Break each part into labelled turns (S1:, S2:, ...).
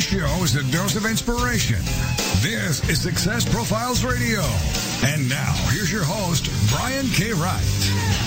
S1: Show is a dose of inspiration. This is Success Profiles Radio. And now, here's your host, Brian K. Wright.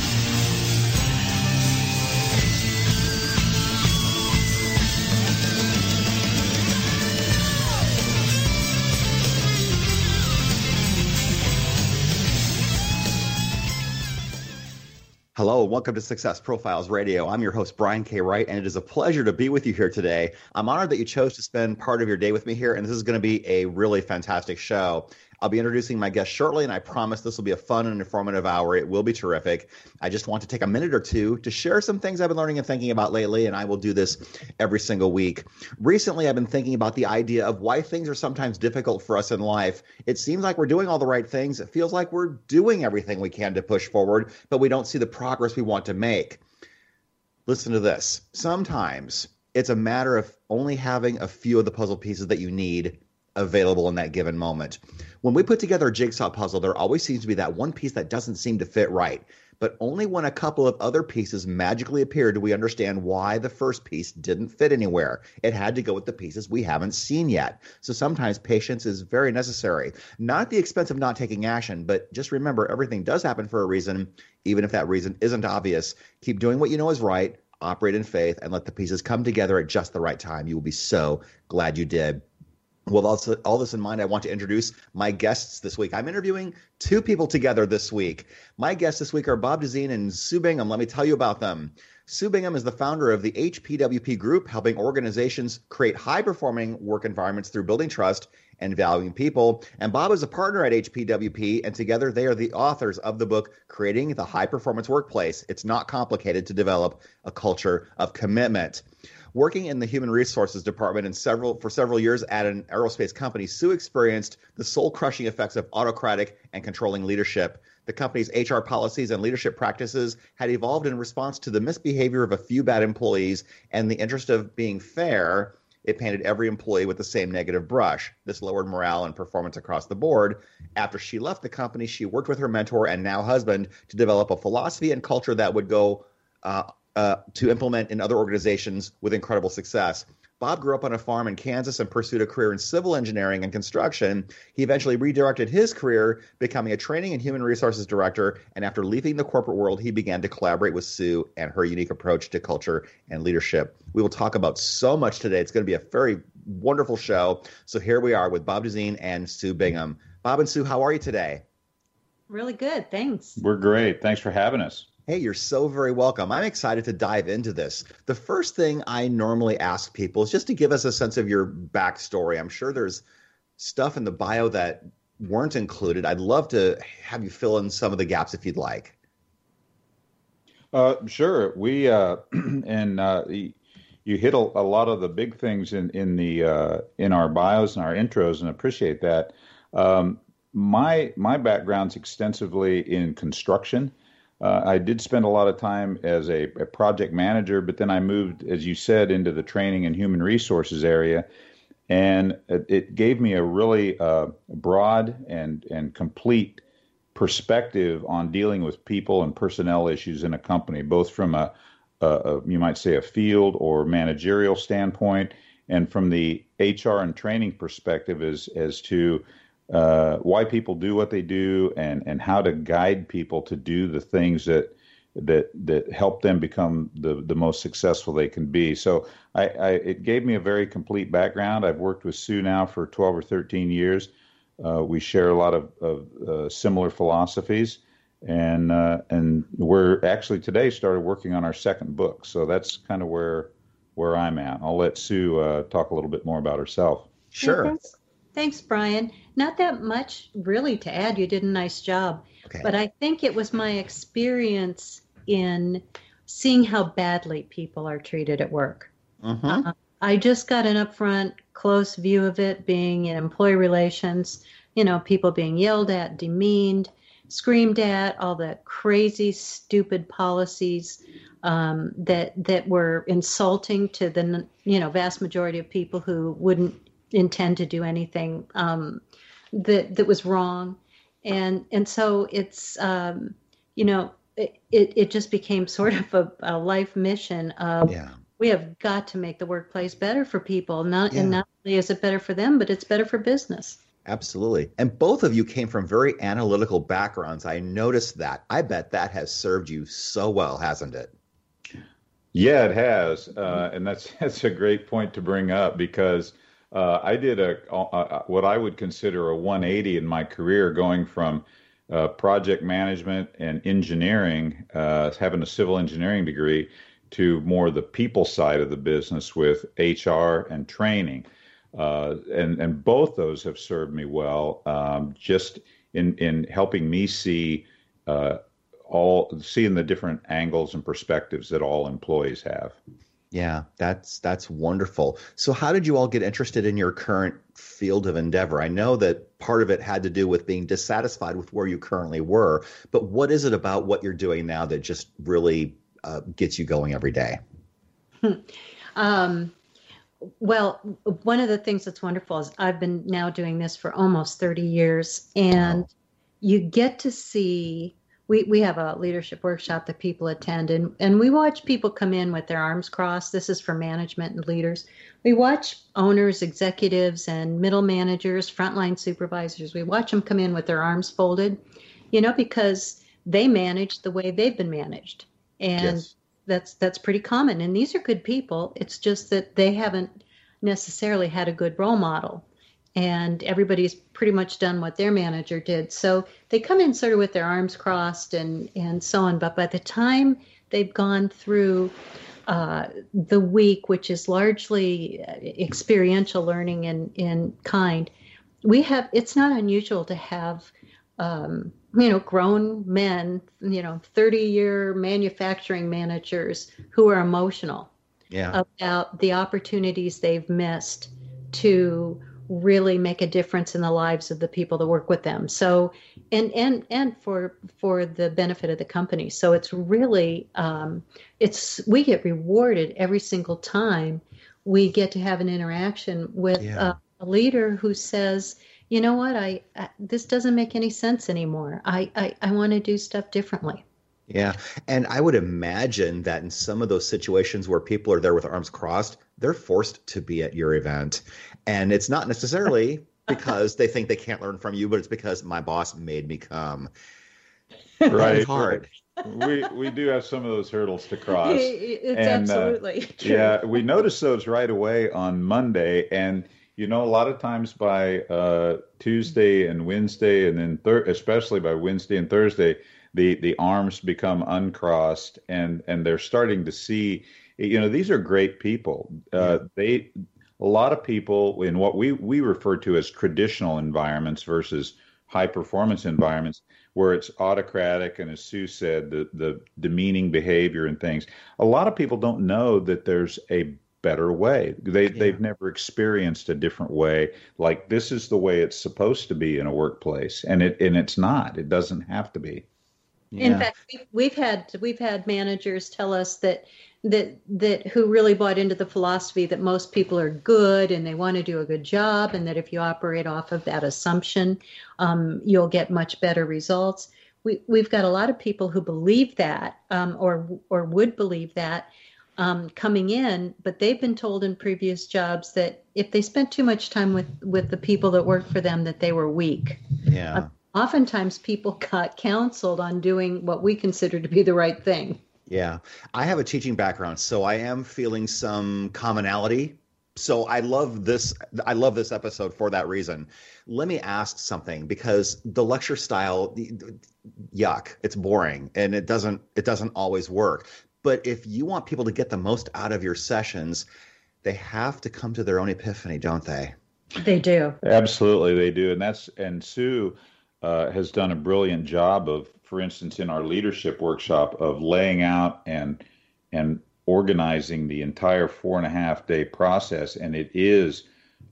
S2: Hello, and welcome to Success Profiles Radio. I'm your host, Brian K. Wright, and it is a pleasure to be with you here today. I'm honored that you chose to spend part of your day with me here, and this is going to be a really fantastic show. I'll be introducing my guest shortly, and I promise this will be a fun and informative hour. It will be terrific. I just want to take a minute or two to share some things I've been learning and thinking about lately, and I will do this every single week. Recently, I've been thinking about the idea of why things are sometimes difficult for us in life. It seems like we're doing all the right things, it feels like we're doing everything we can to push forward, but we don't see the progress we want to make. Listen to this. Sometimes it's a matter of only having a few of the puzzle pieces that you need available in that given moment when we put together a jigsaw puzzle, there always seems to be that one piece that doesn't seem to fit right. But only when a couple of other pieces magically appear do we understand why the first piece didn't fit anywhere. It had to go with the pieces we haven't seen yet. So sometimes patience is very necessary. Not at the expense of not taking action, but just remember everything does happen for a reason, even if that reason isn't obvious. Keep doing what you know is right, operate in faith, and let the pieces come together at just the right time. You will be so glad you did. Well, also, all this in mind, I want to introduce my guests this week. I'm interviewing two people together this week. My guests this week are Bob Dusin and Sue Bingham. Let me tell you about them. Sue Bingham is the founder of the HPWP Group, helping organizations create high performing work environments through building trust and valuing people. And Bob is a partner at HPWP, and together they are the authors of the book, Creating the High Performance Workplace. It's not complicated to develop a culture of commitment. Working in the human resources department several for several years at an aerospace company, Sue experienced the soul-crushing effects of autocratic and controlling leadership. The company's HR policies and leadership practices had evolved in response to the misbehavior of a few bad employees and the interest of being fair. It painted every employee with the same negative brush. This lowered morale and performance across the board. After she left the company, she worked with her mentor and now husband to develop a philosophy and culture that would go uh, uh, to implement in other organizations with incredible success. Bob grew up on a farm in Kansas and pursued a career in civil engineering and construction. He eventually redirected his career, becoming a training and human resources director. And after leaving the corporate world, he began to collaborate with Sue and her unique approach to culture and leadership. We will talk about so much today. It's going to be a very wonderful show. So here we are with Bob Dusin and Sue Bingham. Bob and Sue, how are you today?
S3: Really good. Thanks.
S4: We're great. Thanks for having us.
S2: Hey, you're so very welcome. I'm excited to dive into this. The first thing I normally ask people is just to give us a sense of your backstory. I'm sure there's stuff in the bio that weren't included. I'd love to have you fill in some of the gaps if you'd like.
S4: Uh, sure. We uh, and uh, you hit a, a, lot of the big things in in the uh, in our bios and our intros, and appreciate that. Um, my my background's extensively in construction. Uh, I did spend a lot of time as a, a, project manager, but then I moved, as you said, into the training and human resources area, and it, it gave me a really uh, broad and and complete perspective on dealing with people and personnel issues in a company, both from a, a, a you might say a field or managerial standpoint, and from the HR and training perspective as as to uh, why people do what they do and and how to guide people to do the things that that that help them become the the most successful they can be. So I, I it gave me a very complete background. I've worked with Sue now for 12 or 13 years. Uh, we share a lot of, of uh, similar philosophies, and uh, and we're actually today started working on our second book. So that's kind of where where I'm at. I'll let Sue uh, talk a little bit more about herself.
S2: Sure.
S3: Thanks, Brian. Not that much really to add. You did a nice job. Okay. But I think it was my experience in seeing how badly people are treated at work. Uh-huh. Uh, I just got an upfront close view of it being in employee relations, you know, people being yelled at, demeaned, screamed at, all the crazy, stupid policies um, that that were insulting to the you know vast majority of people who wouldn't intend to do anything um, that that was wrong, and and so it's um, you know it, it just became sort of a, a life mission of yeah. we have got to make the workplace better for people not yeah. and not only is it better for them but it's better for business
S2: Absolutely. And both of you came from very analytical backgrounds. I noticed that. I bet that has served you so well, hasn't it?
S4: Yeah, it has, uh, and that's that's a great point to bring up because uh, I did a, a, what I would consider a 180 in my career, going from uh, project management and engineering, uh, having a civil engineering degree, to more the people side of the business with HR and training, uh, and and both those have served me well, um, just in in helping me see uh, all seeing the different angles and perspectives that all employees have.
S2: Yeah, that's that's wonderful. So how did you all get interested in your current field of endeavor? I know that part of it had to do with being dissatisfied with where you currently were, but what is it about what you're doing now that just really uh, gets you going every day?
S3: um, well, one of the things that's wonderful is I've been now doing this for almost 30 years, and wow. you get to see we, we have a leadership workshop that people attend and, and we watch people come in with their arms crossed. This is for management and leaders. We watch owners executives and middle managers frontline supervisors we watch them come in with their arms folded you know because they manage the way they've been managed. And yes. that's that's pretty common. And these are good people. It's just that they haven't necessarily had a good role model and everybody's pretty much done what their manager did. So they come in sort of with their arms crossed and and so on. But by the time they've gone through uh, the week, which is largely experiential learning in in kind, we have. It's not unusual to have. Um, you know, grown men, you know, 30 year manufacturing managers who are emotional yeah. about the opportunities they've missed to really make a difference in the lives of the people that work with them. So and and and for for the benefit of the company. So it's really um, it's we get rewarded every single time we get to have an interaction with yeah. a, a, leader who says you know what? I, I, this doesn't make any sense anymore. I i, I want to do stuff differently
S2: yeah. And I would imagine that in some of those situations where people are there with arms crossed, they're forced to be at your event. And it's not necessarily because they think they can't learn from you, but it's because my boss made me come.
S4: Right. It's hard. we we do have some of those hurdles to cross.
S3: It's and, uh, absolutely uh,
S4: true. Yeah, we noticed those right away on Monday, and you know, a lot of times by uh, Tuesday and Wednesday, and then thir- especially by Wednesday and Thursday, the the arms become uncrossed, and and they're starting to see. You know, these are great people. Uh, they a lot of people in what we, we refer to as traditional environments versus high performance environments where it's autocratic and as Sue said, the, the demeaning behavior and things. A lot of people don't know that there's a better way. They yeah. they've never experienced a different way. Like this is the way it's supposed to be in a workplace. And it and it's not. It doesn't have to be.
S3: Yeah. In fact, we've had we've had managers tell us that that that who really bought into the philosophy that most people are good and they want to do a good job and that if you operate off of that assumption um, you'll get much better results. We, we've got a lot of people who believe that um, or or would believe that um, coming in but they've been told in previous jobs that if they spent too much time with with the people that worked for them that they were weak.
S2: Yeah. Uh,
S3: oftentimes people got counseled on doing what we consider to be the right thing
S2: yeah, I have a teaching background, so I am feeling some commonality. So I love this. I love this episode for that reason. Let me ask something because the lecture style, yuck, it's boring and it doesn't it doesn't always work. But if you want people to get the most out of your sessions, they have to come to their own epiphany, don't they?
S3: They do.
S4: Absolutely, they do, and that's and Sue uh, has done a brilliant job of for instance, in our leadership workshop of laying out and and organizing the entire four and a half day process, and it is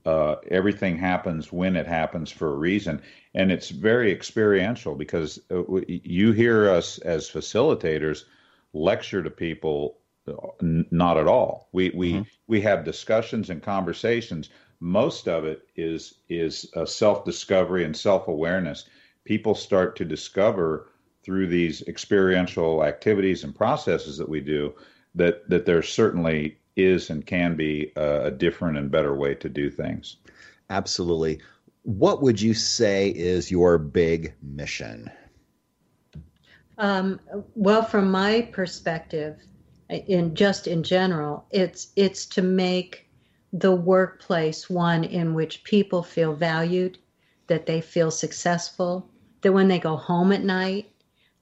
S4: uh, everything happens when it happens for a reason, and it's very experiential because uh, you hear us as facilitators lecture to people. Uh, not at all. We we mm-hmm. we have discussions and conversations. Most of it is is self discovery and self awareness. People start to discover through these experiential activities and processes that we do that that there certainly is and can be a, a different and better way to do things.
S5: Absolutely. What would you say is your big mission?
S3: Um, well, from my perspective, in just in general, it's it's to make the workplace one in which people feel valued, that they feel successful, that when they go home at night,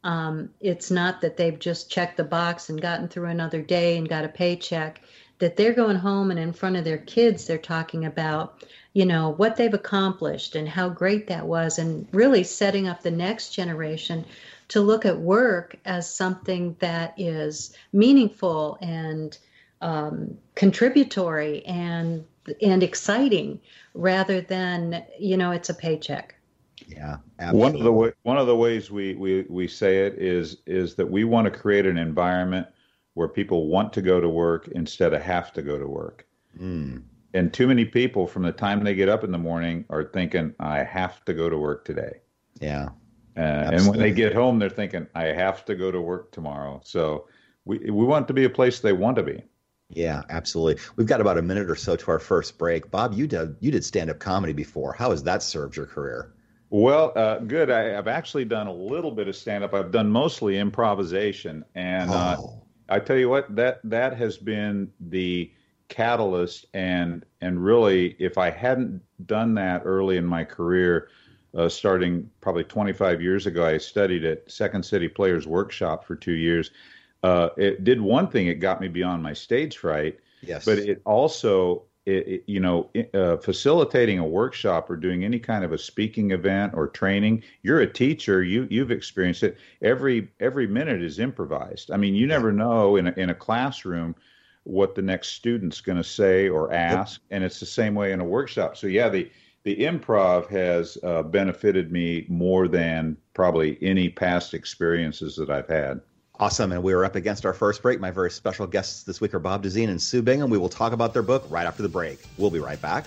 S3: um, it's not that they've just checked the box and gotten through another day and got a paycheck that they're going home and in front of their kids they're talking about you know what they've accomplished and how great that was and really setting up the next generation to look at work as something that is meaningful and um, contributory and and exciting rather than you know it's a paycheck
S5: yeah
S4: absolutely. one of the way, one of the ways we, we we say it is is that we want to create an environment where people want to go to work instead of have to go to work. Mm. And too many people, from the time they get up in the morning, are thinking, I have to go to work today.
S5: Yeah.
S4: Uh, and when they get home, they're thinking, I have to go to work tomorrow. So we, we want to be a place they want to be.
S5: Yeah, absolutely. We've got about a minute or so to our first break. Bob, you did you did stand up comedy before. How has that served your career?
S4: Well, uh, good. I, have actually done a little bit of stand up. I've done mostly improvisation, and uh, oh. uh, I tell you what that that has been the catalyst and and really if I hadn't done that early in my career uh, starting probably 25 years ago I studied at Second City Players Workshop for 2 years uh, it did one thing it got me beyond my stage fright
S5: yes
S4: but it also it, it, you know, uh, facilitating a workshop or doing any kind of a speaking event or training, you're a teacher. You you've experienced it. Every every minute is improvised. I mean, you never know in a, in a classroom what the next student's going to say or ask, yep. and it's the same way in a workshop. So yeah, the the improv has uh, benefited me more than probably any past experiences that I've had.
S5: Awesome. And we are up against our first break. My very special guests this week are Bob Dusin and Sue Bingham. We will talk about their book right after the break. We'll be right back.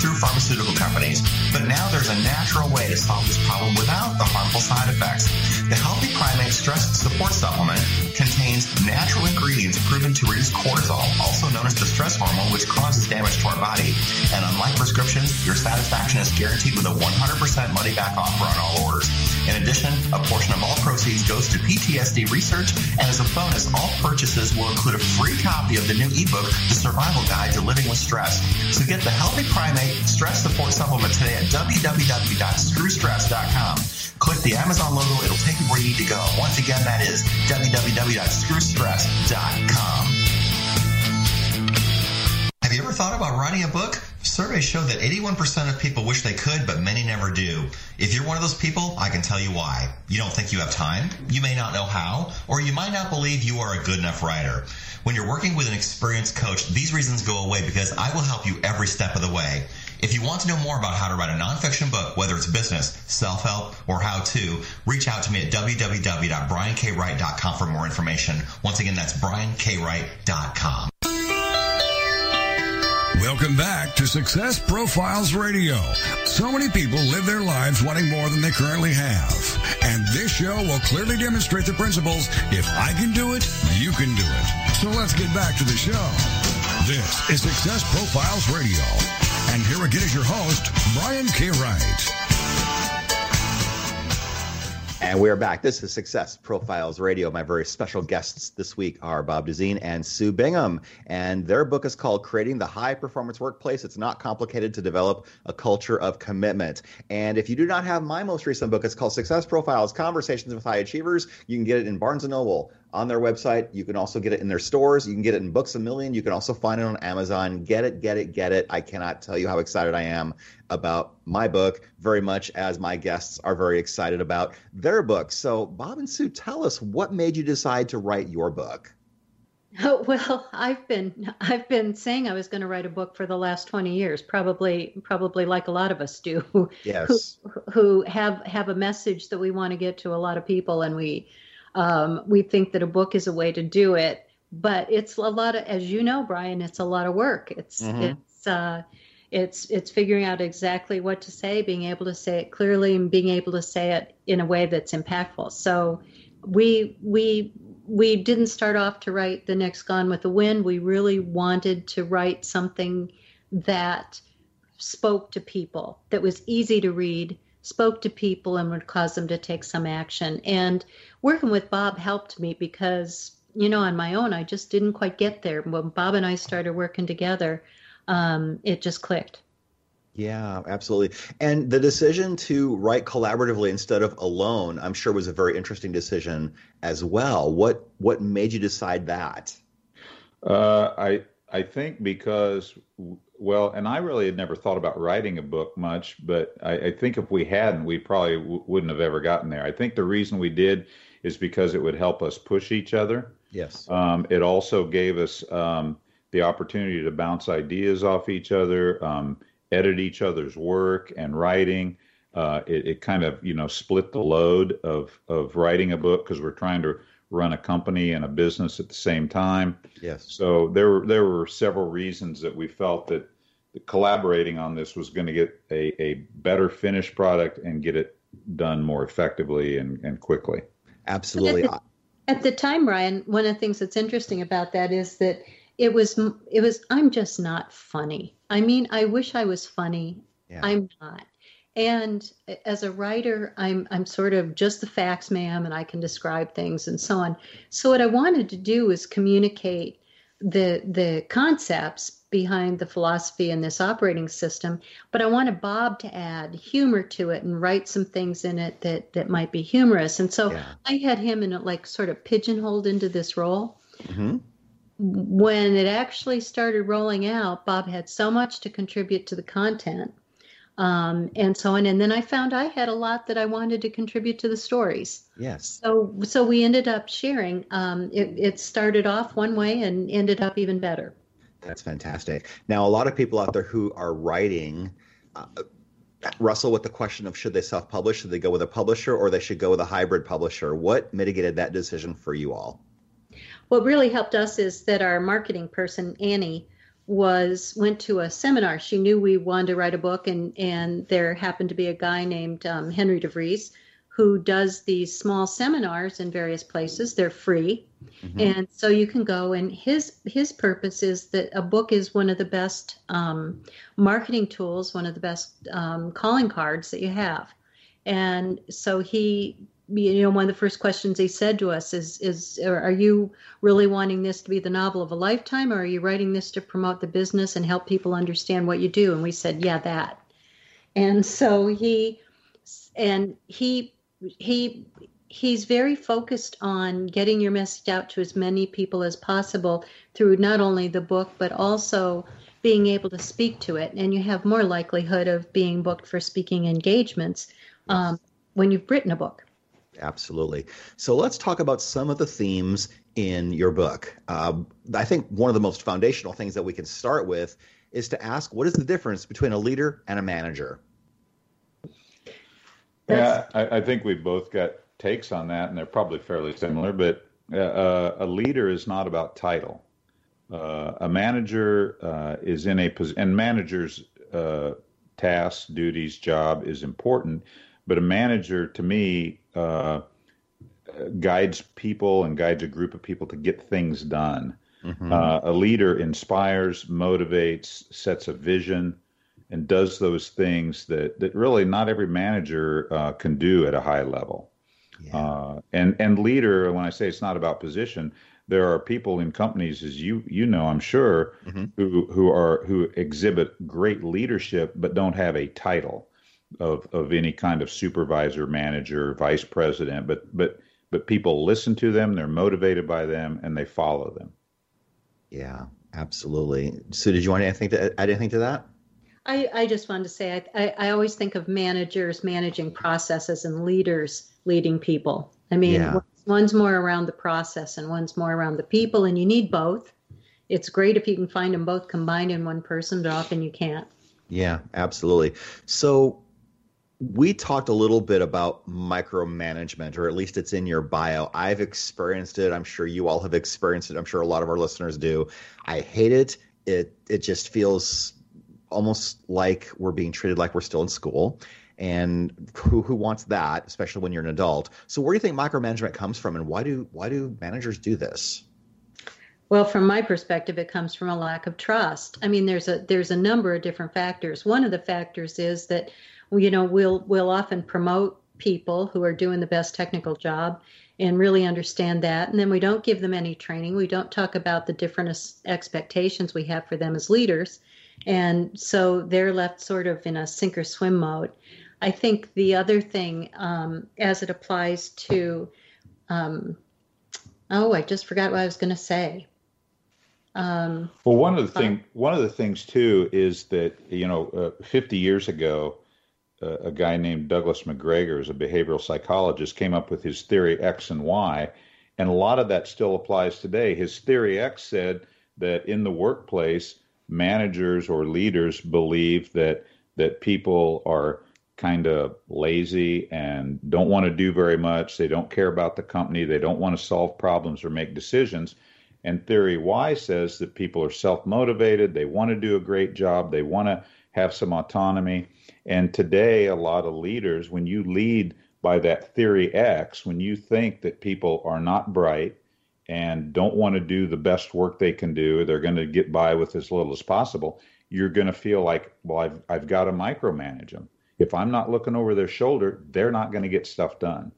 S2: through pharmaceutical companies. But now there's a natural way to solve this problem without the harmful side effects. The Healthy Primate Stress Support Supplement contains natural ingredients proven to reduce cortisol, also known as the stress hormone, which causes damage to our body. And unlike prescriptions, your satisfaction is guaranteed with a 100% money back offer on all orders. In addition, a portion of all proceeds goes to PTSD research, and as a bonus, all purchases will include a free copy of the new ebook, The Survival Guide to Living with Stress. So get the Healthy Primate Stress Support Supplement today at www.screwstress.com. Click the Amazon logo, it'll take you where you need to go. Once again, that is www.screwstress.com. Have you ever thought about writing a book? Surveys show that 81% of people wish they could, but many never do. If you're one of those people, I can tell you why. You don't think you have time, you may not know how, or you might not believe you are a good enough writer. When you're working with an experienced coach, these reasons go away because I will help you every step of the way. If you want to know more about how to write a nonfiction book, whether it's business, self-help, or how to, reach out to me at www.briankwright.com for more information. Once again, that's briankwright.com.
S1: Welcome back to Success Profiles Radio. So many people live their lives wanting more than they currently have. And this show will clearly demonstrate the principles if I can do it, you can do it. So let's get back to the show. This is Success Profiles Radio. And here again is your host, Brian K. Wright.
S2: And we are back. This is Success Profiles Radio. My very special guests this week are Bob Dusin and Sue Bingham. And their book is called Creating the High Performance Workplace. It's not complicated to develop a culture of commitment. And if you do not have my most recent book, it's called Success Profiles Conversations with High Achievers. You can get it in Barnes & Noble, on their website. You can also get it in their stores. You can get it in Books a Million. You can also find it on Amazon. Get it, get it, get it. I cannot tell you how excited I am about my book, very much as my guests are very excited about their book. So, Bob and Sue, tell us what made you decide to write your book?
S3: Oh, well, I've been I've been saying I was going to write a book for the last 20 years, probably probably like a lot of us do.
S2: Yes.
S3: Who, who have have a message that we want to get to a lot of people and we um, we think that a book is a way to do it, but it's a lot of, as you know, Brian, it's a lot of work. It's mm-hmm. it's uh, it's it's figuring out exactly what to say, being able to say it clearly, and being able to say it in a way that's impactful. So we we we didn't start off to write the next Gone with the Wind. We really wanted to write something that spoke to people, that was easy to read, spoke to people, and would cause them to take some action. And working with Bob helped me because, you know, on my own, I just didn't quite get there. When Bob and I started working together, um, it just clicked.
S2: Yeah, absolutely. And the decision to write collaboratively instead of alone, I'm sure was a very interesting decision as well. What what made you decide that?
S4: Uh, I I think because well, and I really had never thought about writing a book much, but I, I think if we hadn't, we probably w- wouldn't have ever gotten there. I think the reason we did is because it would help us push each other.
S2: Yes.
S4: Um, it also gave us um, the opportunity to bounce ideas off each other, um, edit each other's work and writing. Uh, it, it, kind of you know split the load of of writing a book because we're trying to run a company and a business at the same time.
S2: Yes.
S4: So there were there were several reasons that we felt that collaborating on this was going to get a, a better finished product and get it done more effectively and, and quickly.
S2: Absolutely.
S3: At the, at the, time, Ryan, one of the things that's interesting about that is that it was it was I'm just not funny. I mean, I wish I was funny. Yeah. I'm not. And as a writer, I'm I'm sort of just the facts ma'am and I can describe things and so on. So what I wanted to do was communicate the the concepts behind the philosophy in this operating system, but I wanted Bob to add humor to it and write some things in it that that might be humorous. And so yeah. I had him in it like sort of pigeonholed into this role. Mm-hmm. When it actually started rolling out, Bob had so much to contribute to the content. Um, and so on. And then I found I had a lot that I wanted to contribute to the stories.
S2: Yes.
S3: So so we ended up sharing. Um, it, it started off one way and ended up even better.
S2: That's fantastic. Now, a lot of people out there who are writing uh, wrestle with the question of should they self publish, should they go with a publisher, or they should go with a hybrid publisher. What mitigated that decision for you all?
S3: What really helped us is that our marketing person, Annie, was went to a seminar. She knew we wanted to write a book, and and there happened to be a guy named um, Henry DeVries who does these small seminars in various places. They're free. Mm-hmm. And so you can go and his his purpose is that a book is one of the best um, marketing tools, one of the best um, calling cards that you have. And so he you know one of the first questions he said to us is is are you really wanting this to be the novel of a lifetime or are you writing this to promote the business and help people understand what you do? And we said yeah that. And so he and he he he's very focused on getting your message out to as many people as possible through not only the book but also being able to speak to it. And you have more likelihood of being booked for speaking engagements um, when you've written a book
S2: absolutely so let's talk about some of the themes in your book um, i think one of the most foundational things that we can start with is to ask what is the difference between a leader and a manager
S4: yeah, I, I, think we both got takes on that, and they're probably fairly similar. But uh, uh, a leader is not about title. Uh, a manager uh, is in a position, and managers' uh, tasks, duties, job is important. But a manager, to me, uh, guides people and guides a group of people to get things done. Mm-hmm. Uh, a leader inspires, motivates, sets a vision, and does those things that, that really not every manager uh, can do at a high level. Yeah. Uh, and and leader, when I say it's not about position, there are people in companies, as you you know, I'm sure, mm-hmm. who who are who exhibit great leadership but don't have a title of of any kind of supervisor, manager, vice president. But but but people listen to them, they're motivated by them, and they follow them.
S2: Yeah, absolutely. So, did you want anything to add anything to that?
S3: I, I just wanted to say I, I, I always think of managers managing processes and leaders leading people. I mean, yeah. one's more around the process and one's more around the people, and you need both. It's great if you can find them both combined in one person, but often you can't.
S2: Yeah, absolutely. So, we talked a little bit about micromanagement, or at least it's in your bio. I've experienced it. I'm sure you all have experienced it. I'm sure a lot of our listeners do. I hate it. It it just feels almost like we're being treated like we're still in school. And who who wants that, especially when you're an adult? So where do you think micromanagement comes from, and why do why do managers do this?
S3: Well, from my perspective, it comes from a lack of trust. I mean, there's a there's a number of different factors. One of the factors is that you know we'll we'll often promote people who are doing the best technical job and really understand that. And then we don't give them any training. We don't talk about the different expectations we have for them as leaders. And so they're left sort of in a sink or swim mode. I think the other thing um, as it applies to um, oh i just forgot what i was going to say.
S4: Um, well, one of the thing, one of the things too is that you know, uh, 50 years ago, a guy named Douglas McGregor, is a behavioral psychologist, came up with his theory X and Y, and a lot of that still applies today. His theory X said that in the workplace, managers or leaders believe that that people are kind of lazy and don't want to do very much. They don't care about the company. They don't want to solve problems or make decisions. And theory Y says that people are self motivated. They want to do a great job. They want to have some autonomy. And today, a lot of leaders, when you lead by that theory X, when you think that people are not bright and don't want to do the best work they can do, they're going to get by with as little as possible, you're going to feel like, well, I've, I've got to micromanage them. If I'm not looking over their shoulder, they're not going to get stuff done.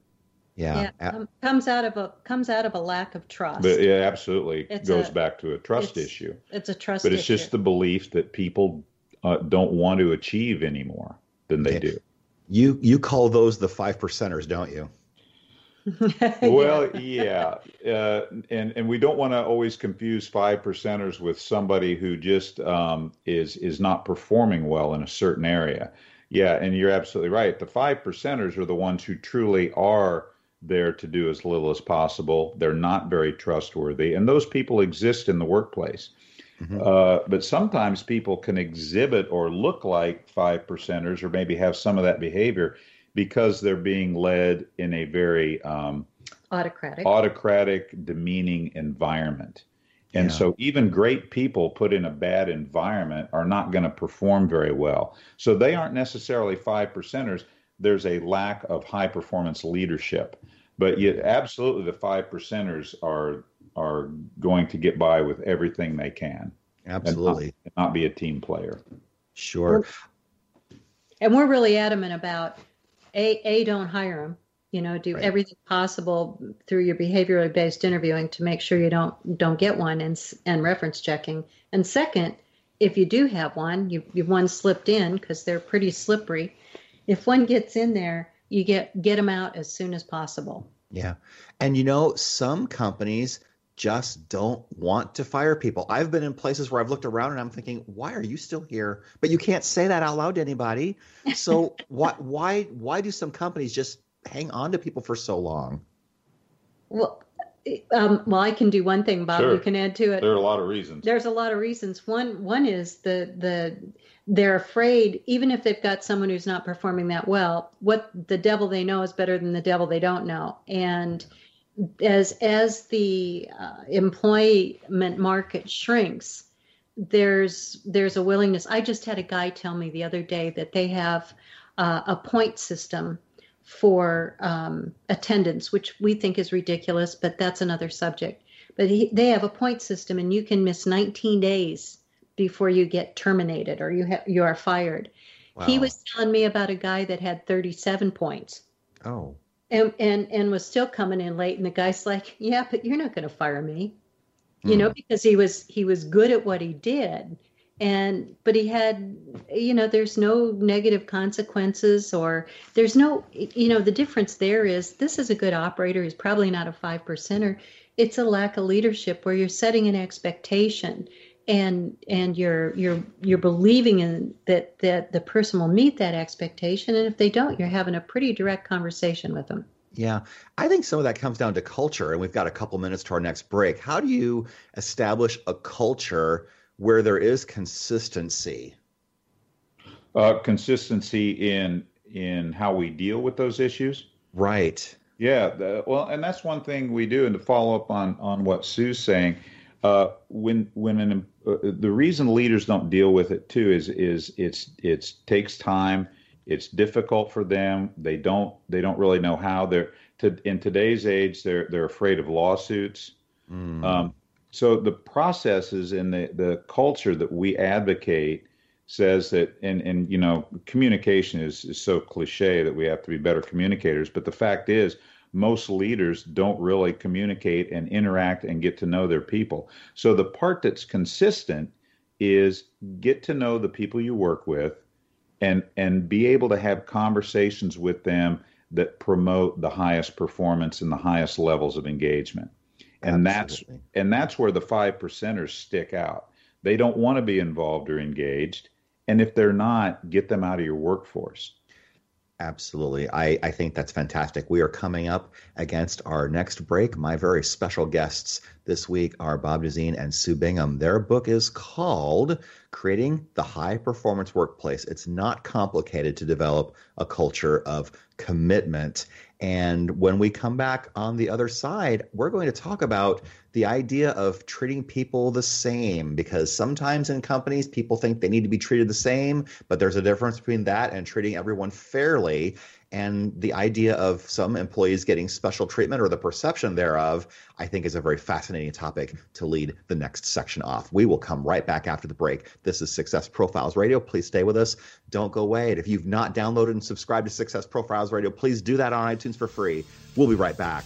S3: Yeah, yeah comes out of a comes out of a lack of trust.
S4: But yeah, absolutely it goes a, back to a trust
S3: it's,
S4: issue.
S3: It's a trust.
S4: But it's
S3: issue.
S4: just the belief that people uh, don't want to achieve anymore than they do.
S2: You you call those the five percenters, don't you?
S4: well, yeah, uh, and and we don't want to always confuse five percenters with somebody who just um, is is not performing well in a certain area. Yeah, and you're absolutely right. The five percenters are the ones who truly are there to do as little as possible. They're not very trustworthy, and those people exist in the workplace. Mm-hmm. Uh, but sometimes people can exhibit or look like five percenters or maybe have some of that behavior because they're being led in a very um,
S3: autocratic,
S4: autocratic, demeaning environment. And yeah. so even great people put in a bad environment are not going to perform very well. So they aren't necessarily five percenters. There's a lack of high performance leadership. But yet absolutely the five percenters are are going to get by with everything they can.
S2: Absolutely.
S4: And not, not be a team player.
S2: Sure.
S3: And we're really adamant about a a don't hire them. You know, do right. everything possible through your behaviorally based interviewing to make sure you don't don't get one and and reference checking. And second, if you do have one, you you one slipped in because they're pretty slippery. If one gets in there, you get get them out as soon as possible.
S2: Yeah. And you know, some companies just don't want to fire people. I've been in places where I've looked around and I'm thinking, why are you still here? But you can't say that out loud to anybody. So why why why do some companies just hang on to people for so long?
S3: Well, um, well, I can do one thing, Bob. Sure. You can add to it.
S4: There are a lot of reasons.
S3: There's a lot of reasons. One one is the the they're afraid, even if they've got someone who's not performing that well, what the devil they know is better than the devil they don't know, and as as the uh, employment market shrinks, there's there's a willingness. I just had a guy tell me the other day that they have uh, a point system for um, attendance, which we think is ridiculous, but that's another subject. but he, they have a point system, and you can miss 19 days before you get terminated or you ha- you are fired. Wow. He was telling me about a guy that had 37 points.
S2: Oh.
S3: And and and was still coming in late, and the guy's like, "Yeah, but you're not going to fire me." you know, hmm. because he was he was good at what he did. And but he had you know, there's no negative consequences or there's no you know, the difference there is this is a good operator, he's probably not a five percenter. It's a lack of leadership where you're setting an expectation and and you're you're you're believing in that that the person will meet that expectation and if they don't you're having a pretty direct conversation with them
S2: yeah, I think some of that comes down to culture, and we've got a couple minutes to our next break. How do you establish a culture where there is consistency?
S4: Uh, consistency in in how we deal with those issues.
S2: Right.
S4: Yeah. The, well, and that's one thing we do. And to follow up on on what Sue's saying, uh, when when an, uh, the reason leaders don't deal with it too is is it's it's takes time it's difficult for them. They don't they don't really know how. They're to, in today's age they're they're afraid of lawsuits. Mm. Um, so the processes and the the culture that we advocate says that and and you know communication is, is so cliche that we have to be better communicators but the fact is most leaders don't really communicate and interact and get to know their people so the part that's consistent is get to know the people you work with and and be able to have conversations with them that promote the highest performance and the highest levels of engagement. And Absolutely. that's and that's where the five percenters stick out. They don't want to be involved or engaged. And if they're not, get them out of your workforce.
S2: Absolutely. I, I think that's fantastic. We are coming up against our next break. My very special guests this week are Bob Dusin and Sue Bingham. Their book is called Creating the High Performance Workplace. It's not complicated to develop a culture of commitment. And when we come back on the other side, we're going to talk about the idea of treating people the same because sometimes in companies people think they need to be treated the same, but there's a difference between that and treating everyone fairly. And the idea of some employees getting special treatment or the perception thereof, I think, is a very fascinating topic to lead the next section off. We will come right back after the break. This is Success Profiles Radio. Please stay with us. Don't go away. And if you've not downloaded and subscribed to Success Profiles Radio, please do that on iTunes for free. We'll be right back.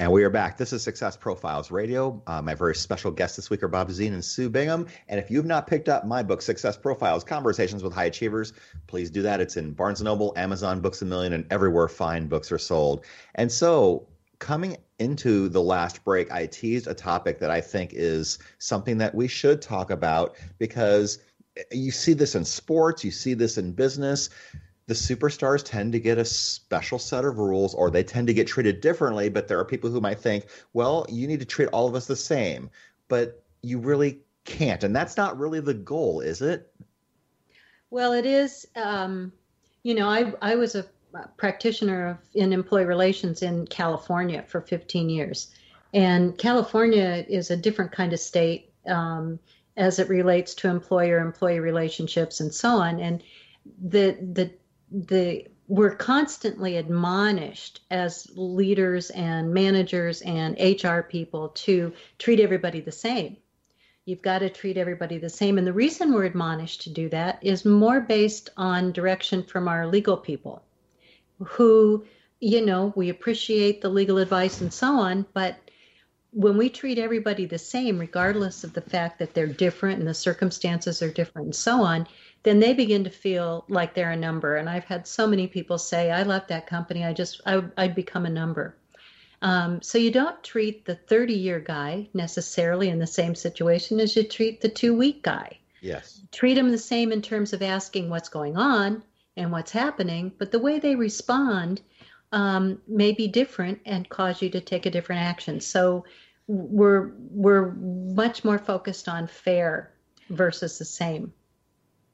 S2: And we are back. This is Success Profiles Radio. Uh, my very special guests this week are Bob Dusin and Sue Bingham. And if you've not picked up my book, Success Profiles Conversations with High Achievers, please do that. It's in Barnes & Noble, Amazon, Books A Million, and everywhere fine books are sold. And so coming into the last break, I teased a topic that I think is something that we should talk about because you see this in sports, you see this in business. The superstars tend to get a special set of rules or they tend to get treated differently, but there are people who might think, well, you need to treat all of us the same. But you really can't. And that's not really the goal, is it?
S3: Well, it is. Um, you know, I, I was a practitioner of, in employee relations in California for 15 years. And California is a different kind of state um, as it relates to employer employee relationships and so on. And the, the, the, we're constantly admonished as leaders and managers and HR people to treat everybody the same. You've got to treat everybody the same. And the reason we're admonished to do that is more based on direction from our legal people who, you know, we appreciate the legal advice and so on, but when we treat everybody the same, regardless of the fact that they're different and the circumstances are different and so on, then they begin to feel like they're a number. And I've had so many people say, I left that company, I just, I, would become a number. Um, so you don't treat the 30 year guy necessarily in the same situation as you treat the two week guy.
S2: Yes.
S3: Treat them the same in terms of asking what's going on and what's happening, but the way they respond um, may be different and cause you to take a different action. So we're we're much more focused on fair versus the same.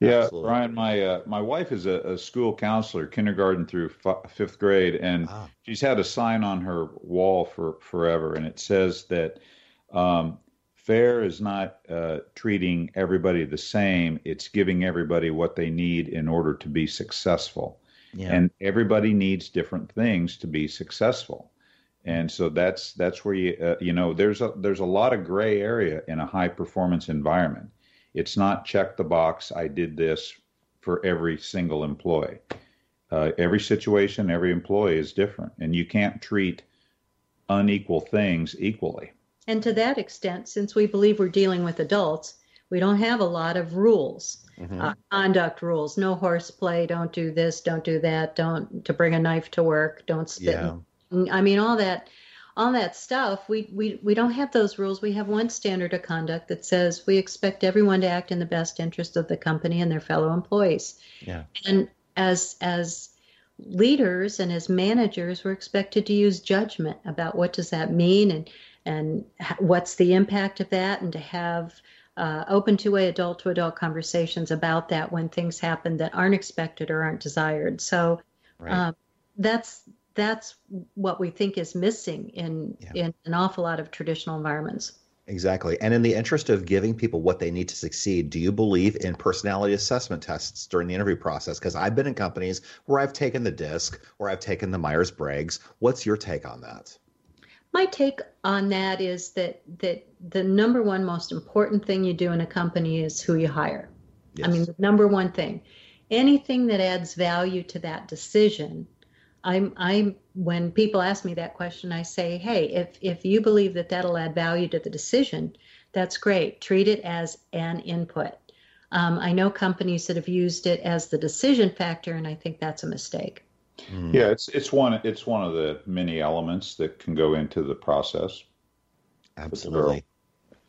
S4: Yeah, Absolutely. Brian, my uh, my wife is a, a, school counselor, kindergarten through f- fifth grade, and ah. she's had a sign on her wall for forever, and it says that um, fair is not uh, treating everybody the same; it's giving everybody what they need in order to be successful. Yeah. And everybody needs different things to be successful. And so that's that's where you uh, you know there's a there's a lot of gray area in a high performance environment. It's not check the box i did this for every single employee. Uh, every situation every employee is different and you can't treat unequal things equally.
S3: And to that extent since we believe we're dealing with adults we don't have a lot of rules mm-hmm. uh, conduct rules no horseplay don't do this don't do that don't to bring a knife to work don't spit yeah. I mean, all that, all that stuff. We we we don't have those rules. We have one standard of conduct that says we expect everyone to act in the best interest of the company and their fellow employees.
S2: Yeah.
S3: And as as leaders and as managers, we're expected to use judgment about what does that mean and and what's the impact of that, and to have uh, open two-way adult to adult conversations about that when things happen that aren't expected or aren't desired. So right. um, that's that's what we think is missing in yeah. in an awful lot of traditional environments.
S2: Exactly. And in the interest of giving people what they need to succeed, do you believe in personality assessment tests during the interview process? Because I've been in companies where I've taken the DISC or I've taken the Myers Briggs. What's your take on that?
S3: My take on that is that that the number one most important thing you do in a company is who you hire. Yes. I mean, the number one thing. Anything that adds value to that decision I'm I'm when people ask me that question, I say, hey, if if you believe that that'll add value to the decision, that's great. Treat it as an input. Um, I know companies that have used it as the decision factor, and I think that's a mistake.
S4: Mm. Yeah, it's it's one it's one of the many elements that can go into the process.
S2: Absolutely.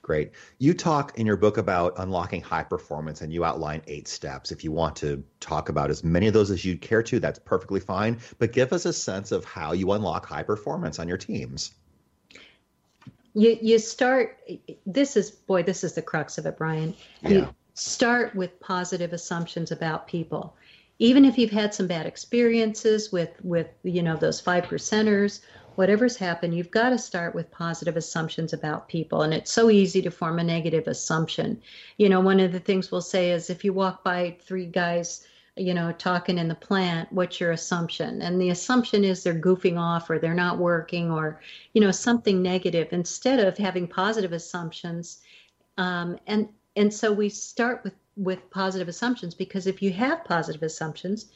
S2: Great. You talk in your book about unlocking high performance and you outline eight steps. If you want to talk about as many of those as you care to, that's perfectly fine. But give us a sense of how you unlock high performance on your teams.
S3: You, you start, this is, boy, this is the crux of it, Brian. Yeah. You start with positive assumptions about people. Even if you've had some bad experiences with, with you know, those five percenters whatever's happened, you've got to start with positive assumptions about people. And it's so easy to form a negative assumption. You know, one of the things we'll say is if you walk by three guys, you know, talking in the plant, what's your assumption? And the assumption is they're goofing off or they're not working or, you know, something negative instead of having positive assumptions. Um, and and so we start with with positive assumptions because if you have positive assumptions,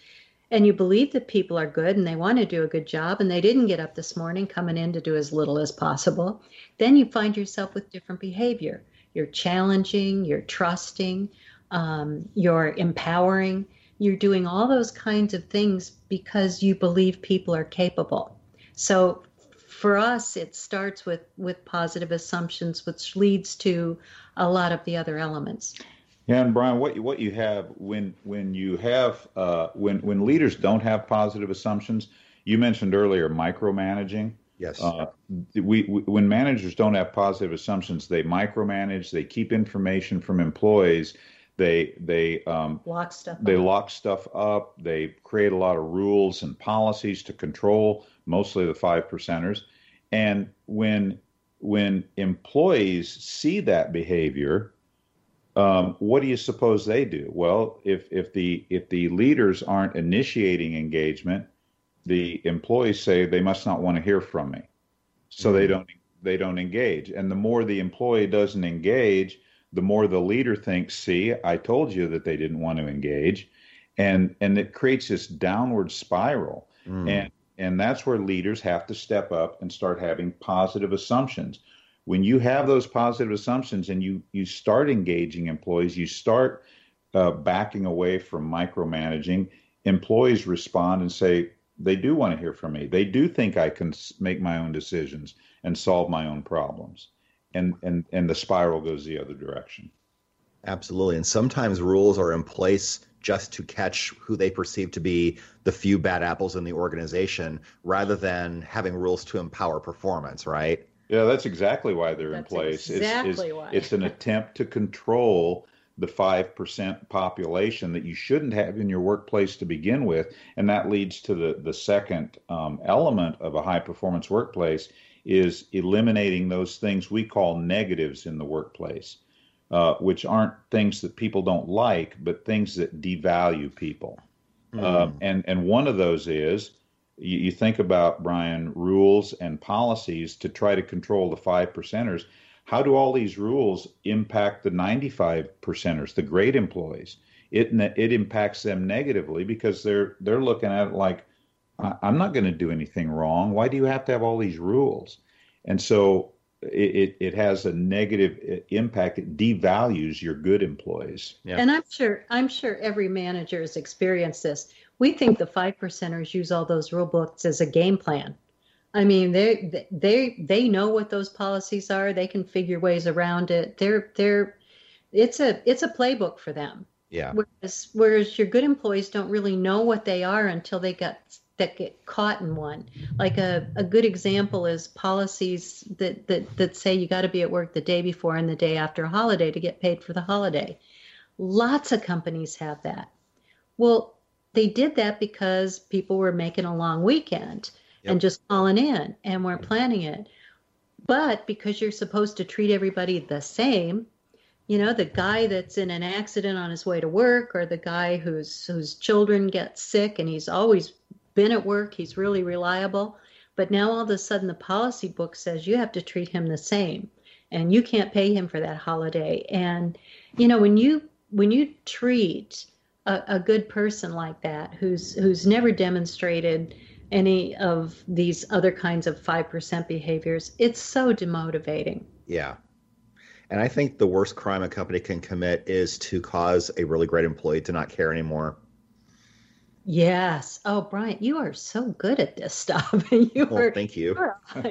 S3: and you believe that people are good and they want to do a good job and they didn't get up this morning coming in to do as little as possible, then you find yourself with different behavior. You're challenging, you're trusting, um, you're empowering, you're doing all those kinds of things because you believe people are capable. So, for us, it starts with with positive assumptions, which leads to a lot of the other elements.
S4: Yeah, and Brian, what you, what you have when when you have uh, when when leaders don't have positive assumptions, you mentioned earlier micromanaging.
S2: Yes.
S4: Uh, we, we, when managers don't have positive assumptions, they micromanage. They keep information from employees. They they um,
S3: lock stuff.
S4: They
S3: up.
S4: lock stuff up. They create a lot of rules and policies to control mostly the five percenters. And when when employees see that behavior, um, what do you suppose they do? Well, if if the if the leaders aren't initiating engagement, the employees say they must not want to hear from me, so mm-hmm. they don't they don't engage. And the more the employee doesn't engage, the more the leader thinks, "See, I told you that they didn't want to engage," and and it creates this downward spiral. Mm. And and that's where leaders have to step up and start having positive assumptions. When you have those positive assumptions and you you start engaging employees, you start uh, backing away from micromanaging. Employees respond and say, they do want to hear from me. They do think I can make my own decisions and solve my own problems. And and and the spiral goes the other direction.
S2: Absolutely. And sometimes rules are in place just to catch who they perceive to be the few bad apples in the organization rather than having rules to empower performance, right?
S4: Yeah, that's exactly why they're
S3: that's
S4: in place.
S3: Exactly
S4: it's, it's,
S3: why.
S4: it's an attempt to control the 5% population that you shouldn't have in your workplace to begin with. And that leads to the, the second um, element of a high performance workplace is eliminating those things we call negatives in the workplace, uh, which aren't things that people don't like, but things that devalue people. Mm. Uh, and, and one of those is you, you think about, Brian, rules and policies to try to control the five percenters how do all these rules impact the 95 percenters, the great employees? It it impacts them negatively because they're they're looking at it like I'm not going to do anything wrong. Why do you have to have all these rules? And so it, it, has a negative uh, impact. It devalues your good employees.
S3: Yeah. And I'm sure I'm sure every manager has experienced this. We think the five percenters use all those rule books as a game plan. I mean, they they they know what those policies are. They can figure ways around it. They're they're it's a it's a playbook for them.
S2: Yeah.
S3: Whereas whereas your good employees don't really know what they are until they get that get caught in one. Like a, a good example is policies that that that say you got to be at work the day before and the day after a holiday to get paid for the holiday. Lots of companies have that. Well, they did that because people were making a long weekend yep. and just calling in and weren't planning it. But because you're supposed to treat everybody the same, you know, the guy that's in an accident on his way to work or the guy whose whose children get sick and he's always been at work, he's really reliable. But now all of a sudden the policy book says you have to treat him the same and you can't pay him for that holiday. And you know, when you when you treat a, a good person like that who's who's never demonstrated any of these other kinds of 5% behaviors, it's so demotivating.
S2: Yeah. And I think the worst crime a company can commit is to cause a really great employee to not care anymore.
S3: Yes. Oh, Brian, you are so good at this stuff. you
S2: well, are, thank you.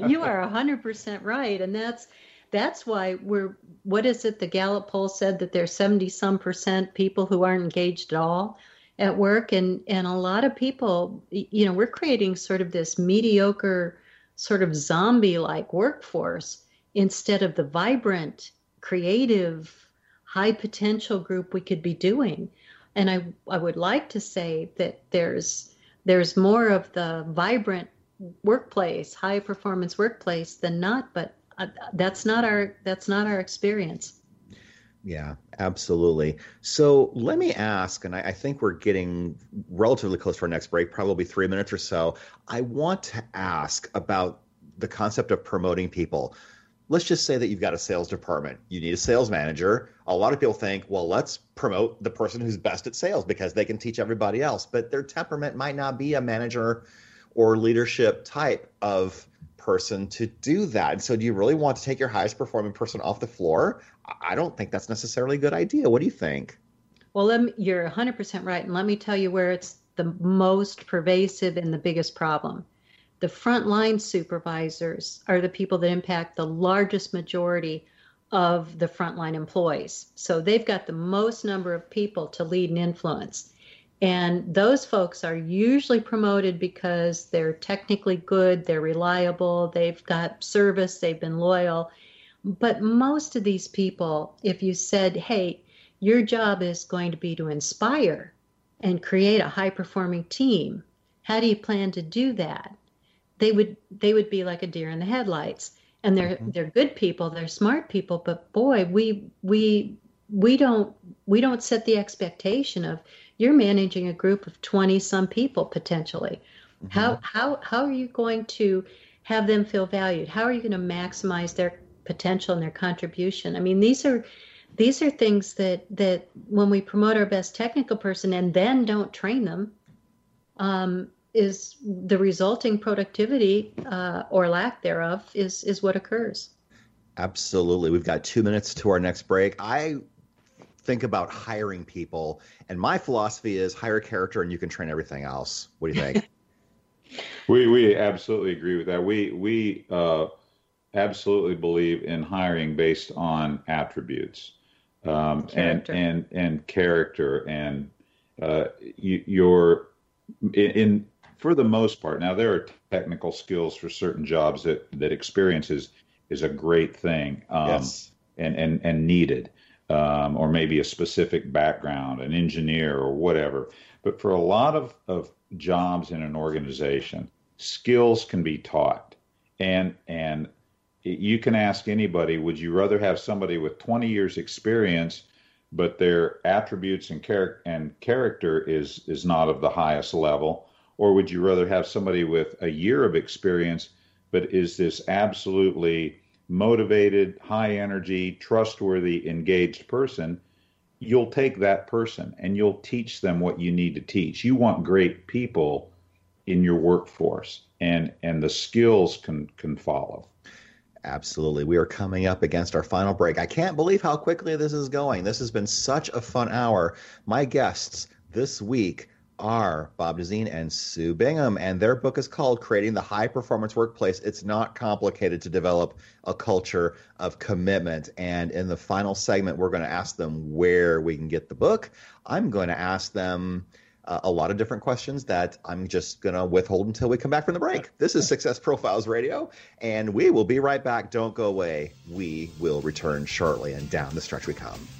S3: You are, a 100% right. And that's that's why we're what is it the Gallup poll said that there's 70 some percent people who aren't engaged at all at work? And and a lot of people you know we're creating sort of this mediocre sort of zombie like workforce instead of the vibrant creative high potential group we could be doing. And i i would like to say that there's there's more of the vibrant workplace high performance workplace than not but Uh, that's not our that's not our experience
S2: yeah, absolutely. So let me ask, and I, I, think we're getting relatively close to our next break, probably three minutes or so. I want to ask about the concept of promoting people. Let's just say that you've got a sales department. You need a sales manager. A lot of people think, well, let's promote the person who's best at sales because they can teach everybody else. But their temperament might not be a manager or leadership type of person to do that. So, do you really want to take your highest performing person off the floor? I don't think that's necessarily a good idea. What do you think?
S3: Well, me, you're 100% right. And let me tell you where it's the most pervasive and the biggest problem. the frontline supervisors are the people that impact the largest majority of the frontline employees. So they've got the most number of people to lead and influence. And those folks are usually promoted because they're technically good, they're reliable, they've got service, they've been loyal. But most of these people, if you said, hey, your job is going to be to inspire and create a high performing team, how do you plan to do that? They would they would be like a deer in the headlights. And they're mm-hmm. they're good people, they're smart people, but boy, we we we don't we don't set the expectation of you're managing a group of 20 some people potentially. Mm-hmm. How how how are you going to have them feel valued? How are you going to maximize their potential and their contribution? I mean, these are these are things that that when we promote our best technical person and then don't train them, um, is the resulting productivity uh, or lack thereof is is what occurs.
S2: Absolutely. We've got two minutes to our next break. I think about hiring people. And my philosophy is hire a character and you can train everything else. What do you think?
S4: we we absolutely agree with that. We we uh, absolutely believe in hiring based on attributes um, and and and character and uh, you, your in, in for the most part. Now there are technical skills for certain jobs that that experience is is a great thing. Um, yes. And, and, and needed um, or maybe a specific background, an engineer or whatever. But for a lot of, of jobs in an organization, skills can be taught. And, and you can ask anybody, would you rather have somebody with 20 years experience, but their attributes and, char- and character is, is not of the highest level? Or would you rather have somebody with a year of experience, but is this absolutely motivated, high energy, trustworthy, engaged person, you'll take that person and you'll teach them what you need to teach. You want great people in your workforce and and the skills can can follow.
S2: Absolutely. We are coming up against our final break. I can't believe how quickly this is going. This has been such a fun hour. My guests this week are Bob Dusin and Sue Bingham, and their book is called Creating the High Performance Workplace. It's not complicated to develop a culture of commitment. And in the final segment, we're going to ask them where we can get the book. I'm going to ask them uh, a lot of different questions that I'm just going to withhold until we come back from the break. This is Success Profiles Radio, and we will be right back. Don't go away. We will return shortly, and down the stretch we come.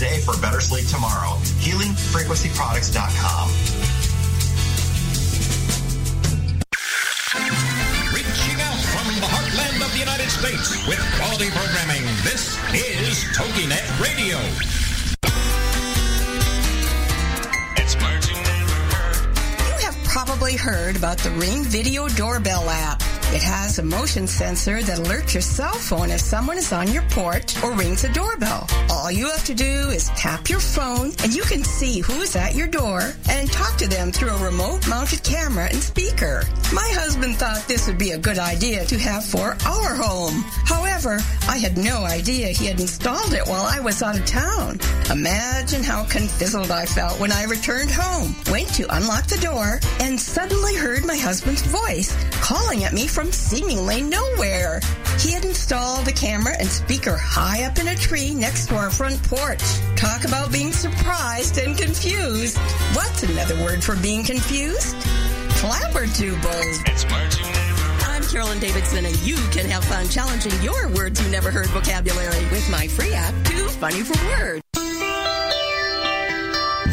S6: today for better sleep tomorrow. healingfrequencyproducts.com.
S7: Reaching out from the heartland of the United States with quality programming. This is TogiNet Radio.
S8: You have probably heard about the Ring Video Doorbell app. It has a motion sensor that alerts your cell phone if someone is on your porch or rings a doorbell. All you have to do is tap your phone and you can see who is at your door and talk to them through a remote mounted camera and speaker. My husband thought this would be a good idea to have for our home. However, I had no idea he had installed it while I was out of town. Imagine how confizzled I felt when I returned home, went to unlock the door, and suddenly heard my husband's voice calling at me from from seemingly nowhere. He had installed a camera and speaker high up in a tree next to our front porch. Talk about being surprised and confused. What's another word for being confused? Flabbertubbled.
S7: It's words you never I'm
S8: Carolyn Davidson, and you can have fun challenging your words you never heard vocabulary with my free app, Too Funny for Words.